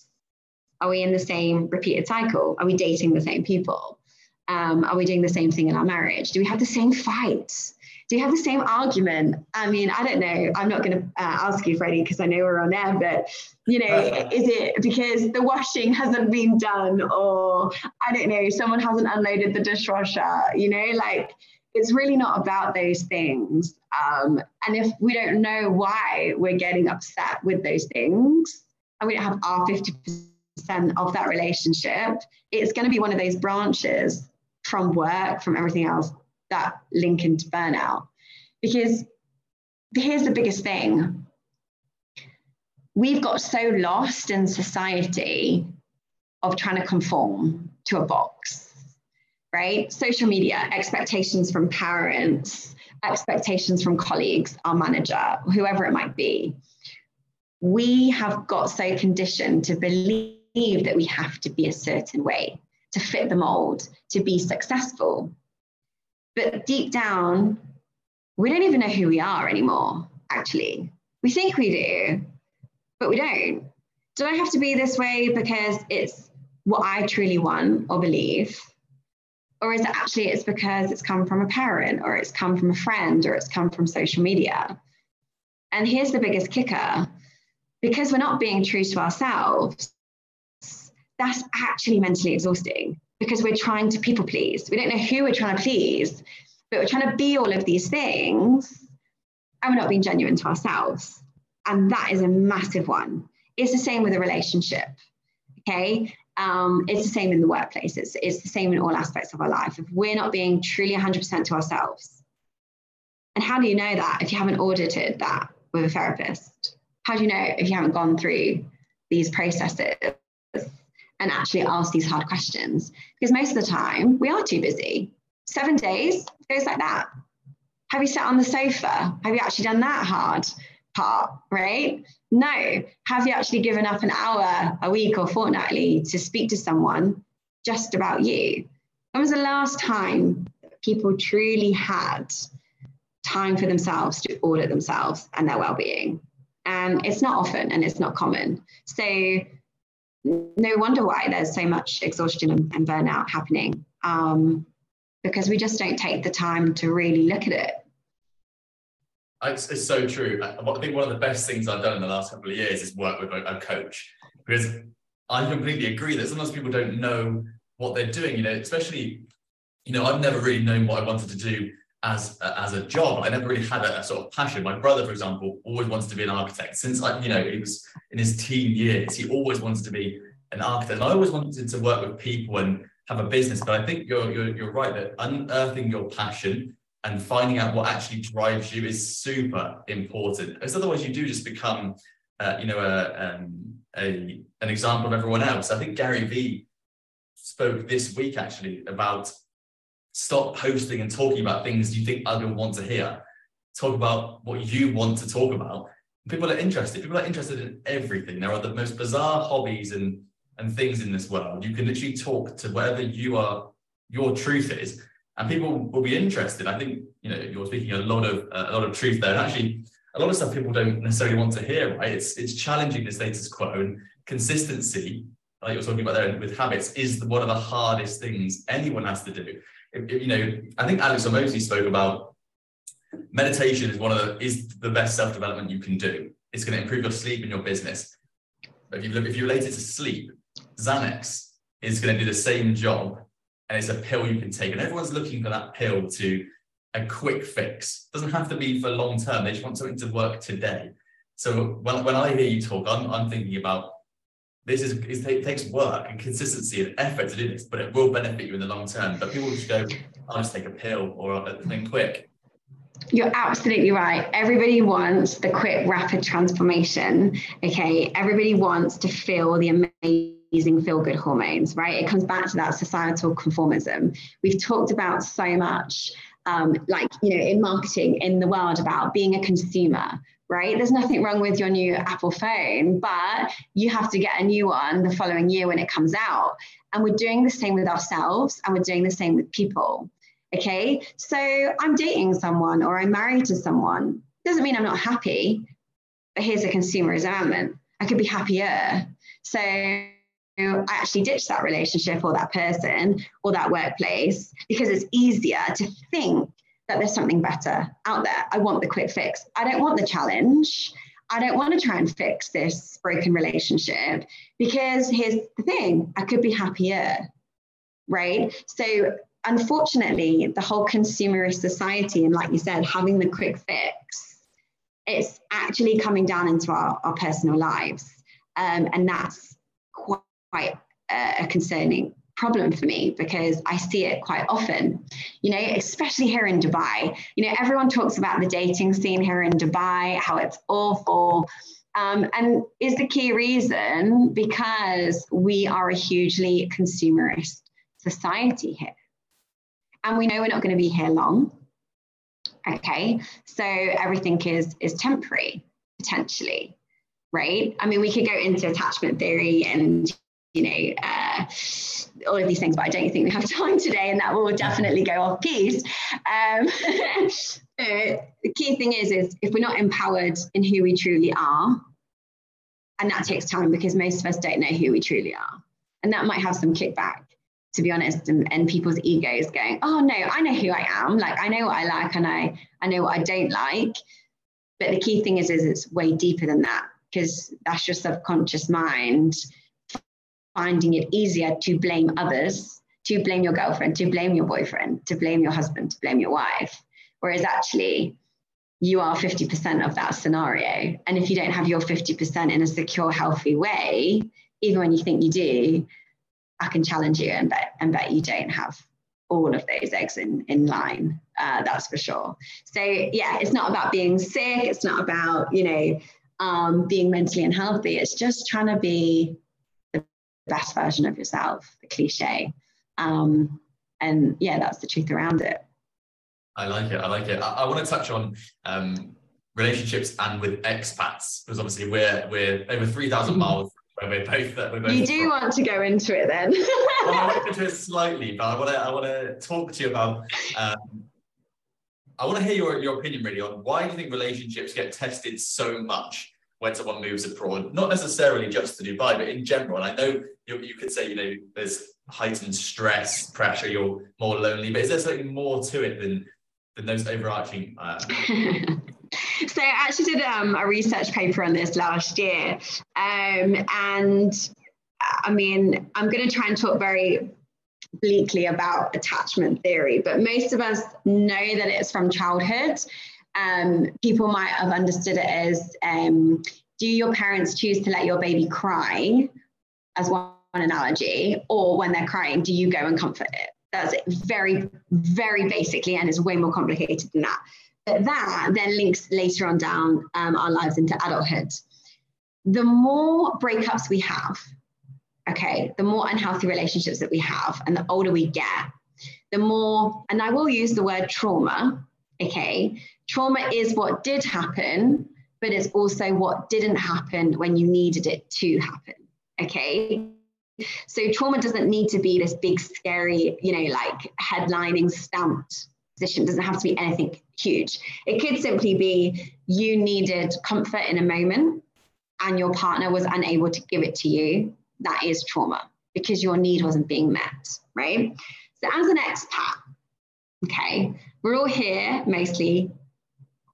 are we in the same repeated cycle? Are we dating the same people? Um, are we doing the same thing in our marriage? Do we have the same fights? do you have the same argument? I mean, I don't know. I'm not going to uh, ask you, Freddie, because I know we're on air, but you know, is it because the washing hasn't been done, or I don't know, someone hasn't unloaded the dishwasher? You know, like it's really not about those things. Um, and if we don't know why we're getting upset with those things, and we don't have our 50% of that relationship, it's going to be one of those branches from work, from everything else that link into burnout. Because here's the biggest thing we've got so lost in society of trying to conform to a box, right? Social media, expectations from parents, expectations from colleagues, our manager, whoever it might be. We have got so conditioned to believe that we have to be a certain way to fit the mold, to be successful. But deep down, we don't even know who we are anymore, actually. We think we do, but we don't. Do I have to be this way because it's what I truly want or believe? Or is it actually it's because it's come from a parent or it's come from a friend or it's come from social media? And here's the biggest kicker because we're not being true to ourselves, that's actually mentally exhausting because we're trying to people please. We don't know who we're trying to please, but we're trying to be all of these things and we're not being genuine to ourselves. And that is a massive one. It's the same with a relationship. Okay. Um, it's the same in the workplace. It's, it's the same in all aspects of our life. If we're not being truly 100% to ourselves, and how do you know that if you haven't audited that with a therapist? How do you know if you haven't gone through these processes and actually ask these hard questions because most of the time we are too busy. Seven days goes like that. Have you sat on the sofa? Have you actually done that hard part, right? No. Have you actually given up an hour a week or fortnightly to speak to someone just about you? When was the last time people truly had time for themselves to audit themselves and their well-being? And it's not often and it's not common. So no wonder why there's so much exhaustion and, and burnout happening um, because we just don't take the time to really look at it. It's, it's, so true. I think one of the best things I've done in the last couple of years is work with a, a coach because I completely agree that sometimes people don't know what they're doing. You know, especially, you know, I've never really known what I wanted to do as a, as a job. I never really had a, a, sort of passion. My brother, for example, always wanted to be an architect. Since I, you know, he was in his teen years, he always wanted to be an architect. And I always wanted to work with people and have a business. But I think you're you're, you're right that unearthing your passion and finding out what actually drives you is super important. Because otherwise, you do just become, uh, you know, a, um, a an example of everyone else. I think Gary Vee spoke this week actually about stop posting and talking about things you think other want to hear. Talk about what you want to talk about. People are interested. People are interested in everything. There are the most bizarre hobbies and and things in this world. You can literally talk to whatever you are, your truth is, and people will be interested. I think you know you're speaking a lot of uh, a lot of truth there, and actually a lot of stuff people don't necessarily want to hear. Right? It's it's challenging the status quo and consistency. Like you're talking about there with habits is one of the hardest things anyone has to do. You know, I think Alex Hormozi spoke about meditation is one of the is the best self development you can do. It's going to improve your sleep and your business. But if you look, if you relate it to sleep, Xanax is going to do the same job and it's a pill you can take. And everyone's looking for that pill to a quick fix. Doesn't have to be for long term. They just want something to work today. So when, when I hear you talk, I'm, I'm thinking about this is it takes work and consistency and effort to do this, but it will benefit you in the long term. But people just go, I'll just take a pill or a thing quick. You're absolutely right. Everybody wants the quick, rapid transformation. Okay. Everybody wants to feel the amazing feel good hormones, right? It comes back to that societal conformism. We've talked about so much, um, like, you know, in marketing in the world about being a consumer, right? There's nothing wrong with your new Apple phone, but you have to get a new one the following year when it comes out. And we're doing the same with ourselves and we're doing the same with people. Okay. So I'm dating someone or I'm married to someone. Doesn't mean I'm not happy, but here's a consumerist element. I could be happier. So I actually ditch that relationship or that person or that workplace because it's easier to think that there's something better out there. I want the quick fix. I don't want the challenge. I don't want to try and fix this broken relationship because here's the thing I could be happier, right? So, unfortunately, the whole consumerist society, and like you said, having the quick fix, it's actually coming down into our, our personal lives. Um, and that's quite quite a concerning problem for me because I see it quite often, you know, especially here in Dubai. You know, everyone talks about the dating scene here in Dubai, how it's awful. Um, and is the key reason because we are a hugely consumerist society here. And we know we're not going to be here long. Okay. So everything is is temporary, potentially. Right. I mean, we could go into attachment theory and you know, uh, all of these things, but I don't think we have [laughs] time today, and that will definitely go off piece. Um, [laughs] the key thing is, is if we're not empowered in who we truly are, and that takes time because most of us don't know who we truly are, and that might have some kickback, to be honest, and, and people's egos going, oh no, I know who I am, like I know what I like, and I I know what I don't like. But the key thing is, is it's way deeper than that because that's your subconscious mind finding it easier to blame others, to blame your girlfriend, to blame your boyfriend, to blame your husband, to blame your wife. Whereas actually, you are 50% of that scenario. And if you don't have your 50% in a secure, healthy way, even when you think you do, I can challenge you and bet, and bet you don't have all of those eggs in, in line. Uh, that's for sure. So yeah, it's not about being sick. It's not about, you know, um, being mentally unhealthy. It's just trying to be best version of yourself, the cliche. Um, and yeah, that's the truth around it. I like it. I like it. I, I want to touch on um, relationships and with expats because obviously we're we're over three thousand miles where we're both. We're both you do from. want to go into it then? well, [laughs] I want to [laughs] into it slightly, but I want to I want to talk to you about. Um, I want to hear your, your opinion really on why do you think relationships get tested so much when someone moves abroad, not necessarily just to Dubai, but in general. I know you, you could say, you know, there's heightened stress, pressure, you're more lonely, but is there something more to it than than those overarching? Uh... [laughs] so I actually did um, a research paper on this last year, um, and I mean, I'm going to try and talk very bleakly about attachment theory, but most of us know that it's from childhood. Um, people might have understood it as um, do your parents choose to let your baby cry, as one analogy, or when they're crying, do you go and comfort it? That's it. very, very basically, and it's way more complicated than that. But that then links later on down um, our lives into adulthood. The more breakups we have, okay, the more unhealthy relationships that we have, and the older we get, the more, and I will use the word trauma, okay? Trauma is what did happen, but it's also what didn't happen when you needed it to happen, okay? So trauma doesn't need to be this big, scary, you know, like headlining stamped position. It doesn't have to be anything huge. It could simply be you needed comfort in a moment and your partner was unable to give it to you that is trauma because your need wasn't being met, right? So as an expat, okay, we're all here mostly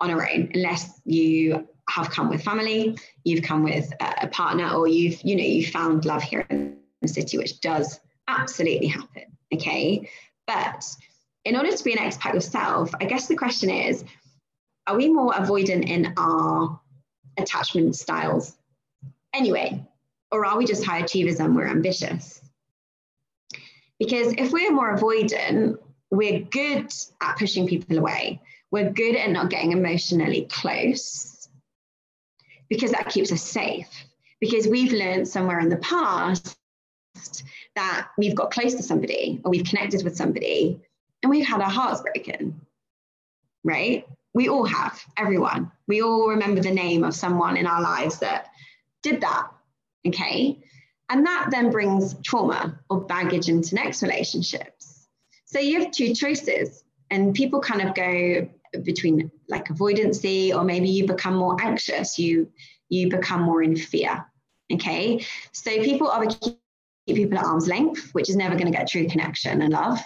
on our own, unless you have come with family, you've come with a partner, or you've, you know, you found love here in the city, which does absolutely happen, okay? But in order to be an expat yourself, I guess the question is, are we more avoidant in our attachment styles anyway? Or are we just high achievers and we're ambitious? Because if we're more avoidant, we're good at pushing people away. We're good at not getting emotionally close because that keeps us safe. Because we've learned somewhere in the past that we've got close to somebody or we've connected with somebody and we've had our hearts broken, right? We all have, everyone. We all remember the name of someone in our lives that did that Okay. And that then brings trauma or baggage into next relationships. So you have two choices, and people kind of go between like avoidancy, or maybe you become more anxious, you you become more in fear. Okay. So people are keep people at arm's length, which is never going to get true connection and love.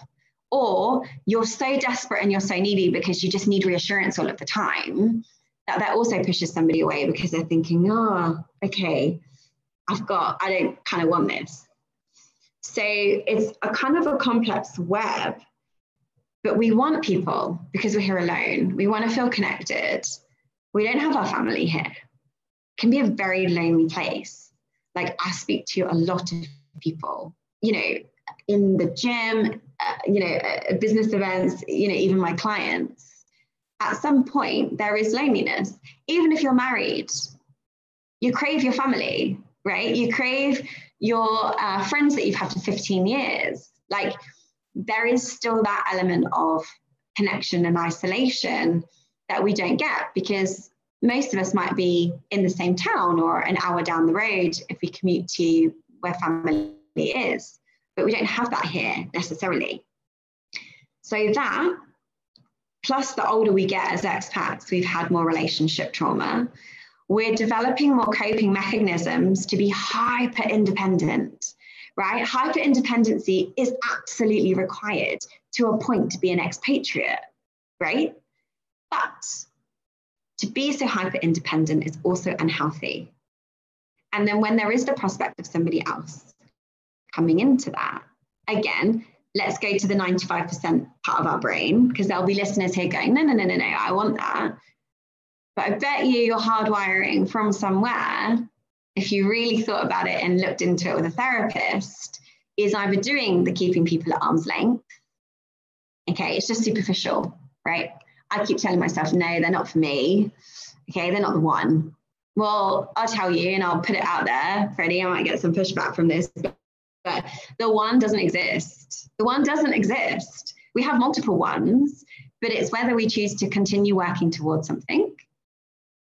Or you're so desperate and you're so needy because you just need reassurance all of the time that that also pushes somebody away because they're thinking, oh, okay, I've got, I don't kind of want this. So it's a kind of a complex web, but we want people because we're here alone. We want to feel connected. We don't have our family here. It can be a very lonely place. Like I speak to a lot of people, you know, in the gym, uh, you know, uh, business events, you know, even my clients. At some point, there is loneliness. Even if you're married, you crave your family right? You crave your uh, friends that you've had for 15 years. Like there is still that element of connection and isolation that we don't get because most of us might be in the same town or an hour down the road if we commute to where family is, but we don't have that here necessarily. So that, plus the older we get as expats, we've had more relationship trauma we're developing more coping mechanisms to be hyper independent, right? Hyper independency is absolutely required to a point to be an expatriate, right? But to be so hyper independent is also unhealthy. And then when there is the prospect of somebody else coming into that, again, let's go to the 95% part of our brain, because there'll be listeners here going, no, no, no, no, no, I want that. But I bet you your hardwiring from somewhere, if you really thought about it and looked into it with a therapist, is either doing the keeping people at arm's length. Okay, it's just superficial, right? I keep telling myself, no, they're not for me. Okay, they're not the one. Well, I'll tell you and I'll put it out there, Freddie. I might get some pushback from this, but the one doesn't exist. The one doesn't exist. We have multiple ones, but it's whether we choose to continue working towards something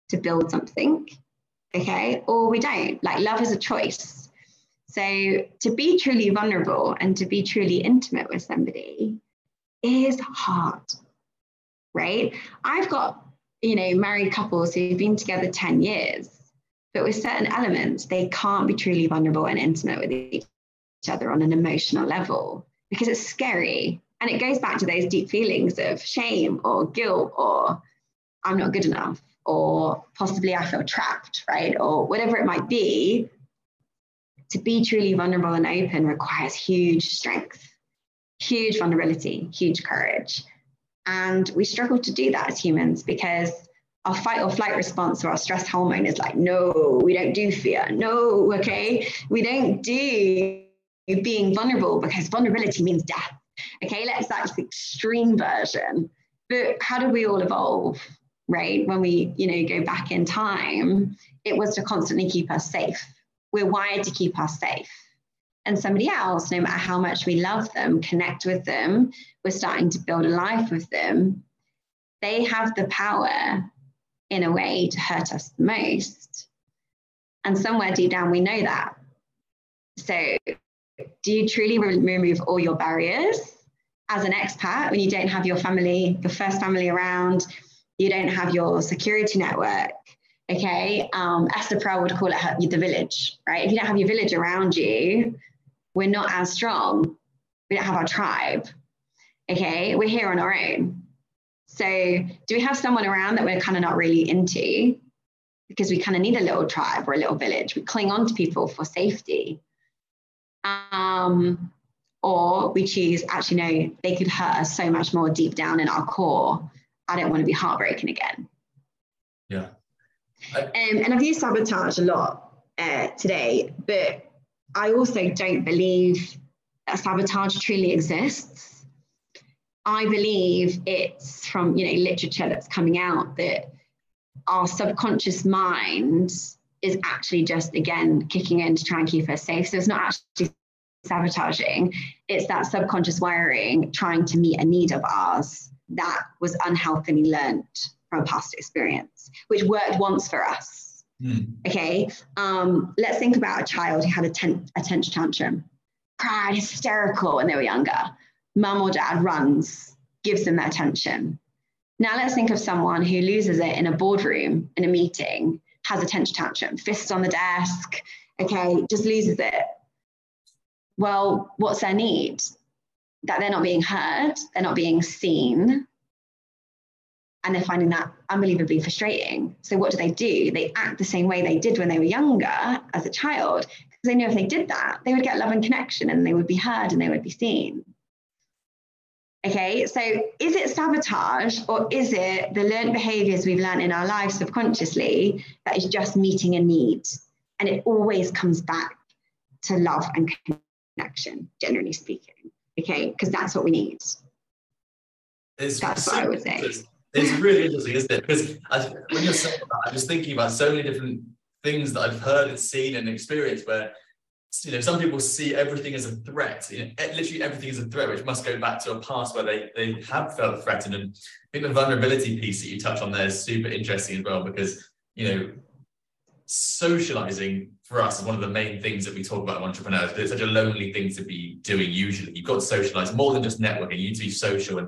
to build something, okay, or we don't. Like love is a choice. So to be truly vulnerable and to be truly intimate with somebody is hard, right? I've got, you know, married couples who've been together 10 years, but with certain elements, they can't be truly vulnerable and intimate with each other on an emotional level because it's scary. And it goes back to those deep feelings of shame or guilt or I'm not good enough or possibly I feel trapped, right? Or whatever it might be, to be truly vulnerable and open requires huge strength. huge vulnerability, huge courage. And we struggle to do that as humans because our fight or flight response or our stress hormone is like, no, we don't do fear. No, okay. We don't do being vulnerable because vulnerability means death. Okay, let's that's the extreme version. But how do we all evolve? Right? When we, you know, go back in time, it was to constantly keep us safe. We're wired to keep us safe. And somebody else, no matter how much we love them, connect with them, we're starting to build a life with them, they have the power in a way to hurt us the most. And somewhere deep down, we know that. So, do you truly re- remove all your barriers as an expat when you don't have your family, your first family around, you don't have your security network? Okay, um, Esther Perel would call it her, the village, right? If you don't have your village around you, we're not as strong. We don't have our tribe. Okay, we're here on our own. So, do we have someone around that we're kind of not really into? Because we kind of need a little tribe or a little village. We cling on to people for safety. Um, or we choose, actually, no, they could hurt us so much more deep down in our core. I don't want to be heartbroken again. Yeah. I- um, and I've used sabotage a lot uh, today, but I also don't believe that sabotage truly exists. I believe it's from you know literature that's coming out that our subconscious mind is actually just again kicking in to try and keep us safe. So it's not actually sabotaging, it's that subconscious wiring trying to meet a need of ours that was unhealthily learned from a past experience, which worked once for us. Mm. Okay, um, let's think about a child who had a, ten- a tension tantrum, cried hysterical when they were younger mum or dad runs, gives them their attention. Now let's think of someone who loses it in a boardroom, in a meeting, has a tension tantrum, fists on the desk, okay, just loses it. Well, what's their need? That they're not being heard, they're not being seen, and they're finding that unbelievably frustrating. So, what do they do? They act the same way they did when they were younger as a child, because they knew if they did that, they would get love and connection and they would be heard and they would be seen. Okay, so is it sabotage or is it the learned behaviors we've learned in our lives subconsciously that is just meeting a need? And it always comes back to love and connection, generally speaking. Okay, because that's what we need. It's that's what I would say. It's really interesting, isn't it? Because I, when you're saying that, I was thinking about so many different things that I've heard and seen and experienced where you know, some people see everything as a threat. You know, literally everything is a threat, which must go back to a past where they they have felt threatened. And I think the vulnerability piece that you touch on there is super interesting as well because you know, socializing for us is one of the main things that we talk about in entrepreneurs. It's such a lonely thing to be doing. Usually, you've got to socialize more than just networking. You need to be social. And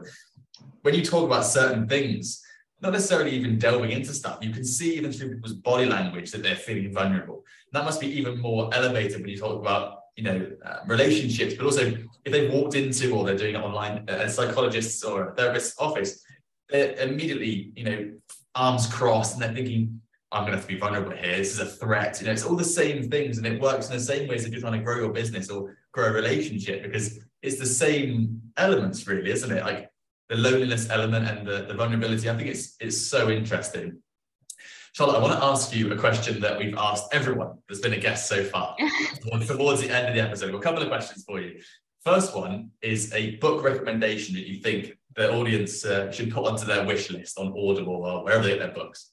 when you talk about certain things, not necessarily even delving into stuff. You can see even through people's body language that they're feeling vulnerable. And that must be even more elevated when you talk about, you know, uh, relationships, but also if they've walked into or they're doing it online, a psychologist's or a therapist's office, they're immediately, you know, arms crossed and they're thinking, I'm going to have to be vulnerable here. This is a threat. You know, it's all the same things and it works in the same ways if you're trying to grow your business or grow a relationship because it's the same elements, really, isn't it? Like the loneliness element and the, the vulnerability. I think it's it's so interesting. Charlotte, I want to ask you a question that we've asked everyone that's been a guest so far [laughs] towards the end of the episode. a couple of questions for you. First one is a book recommendation that you think the audience uh, should put onto their wish list on Audible or wherever they get their books.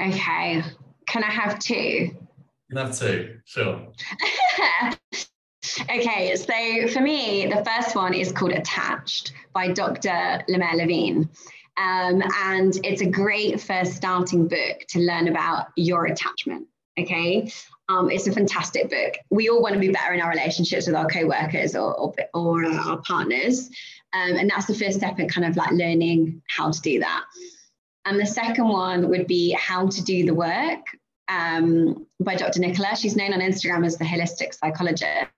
Okay. Can I have two? You have two, sure. [laughs] Okay, so for me, the first one is called Attached by Dr. Amir Levine. Um, and it's a great first starting book to learn about your attachment. Okay, um, it's a fantastic book. We all want to be better in our relationships with our co-workers or, or, or our partners. Um, and that's the first step in kind of like learning how to do that. And the second one would be How to Do the Work um, by Dr. Nicola. She's known on Instagram as the holistic psychologist.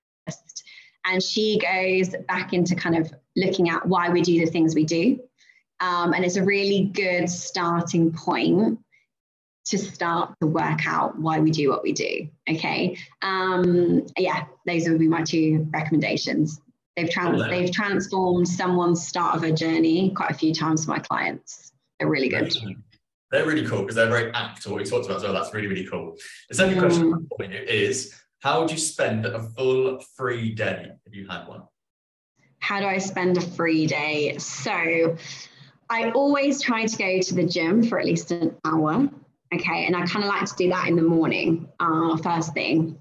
And she goes back into kind of looking at why we do the things we do. Um, and it's a really good starting point to start to work out why we do what we do. Okay. Um, yeah, those would be my two recommendations. They've trans- they've transformed someone's start of a journey quite a few times for my clients. They're really good. They're really cool because they're very apt to what we talked about as well. That's really, really cool. The second mm. question for you is how would you spend a full free day if you had one? How do I spend a free day? So I always try to go to the gym for at least an hour. Okay. And I kind of like to do that in the morning, uh, first thing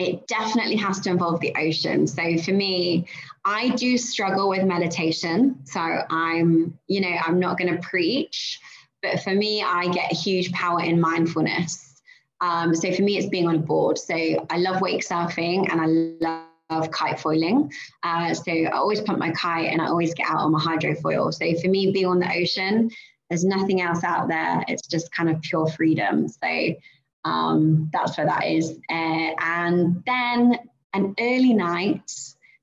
it definitely has to involve the ocean. So for me, I do struggle with meditation. So I'm, you know, I'm not going to preach, but for me, I get huge power in mindfulness. Um, so for me, it's being on a board. So I love wake surfing and I love kite foiling. Uh, so I always pump my kite and I always get out on my hydrofoil. So for me, being on the ocean, there's nothing else out there. It's just kind of pure freedom. So um, that's where that is. Uh, and then an early night,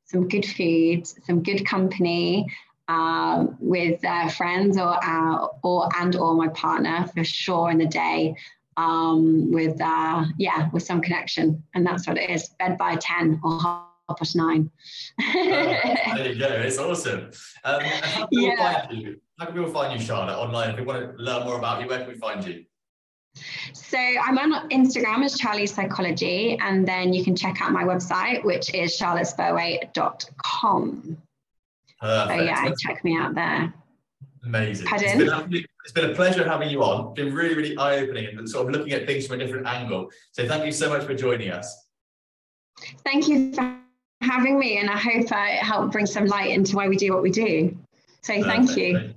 some good food, some good company uh, with uh, friends or uh, or and or my partner for sure in the day. Um, with uh, yeah, with some connection, and that's what it is. Bed by ten or half past nine. oh, [laughs] there you go. It's awesome. Um, how, can yeah. find you? how can people find you, Charlotte, online? If they want to learn more about you, where can we find you? So I'm on Instagram as Charlie Psychology, and then you can check out my website, which is charlottespurway.com. Perfect. So yeah, check me out there. Amazing. It's been, it's been, a pleasure having you on. It's been really, really eye-opening and sort of looking at things from a different angle. So thank you so much for joining us. Thank you for having me, and I hope uh, I helped bring some light into why we do what we do. So you. thank you.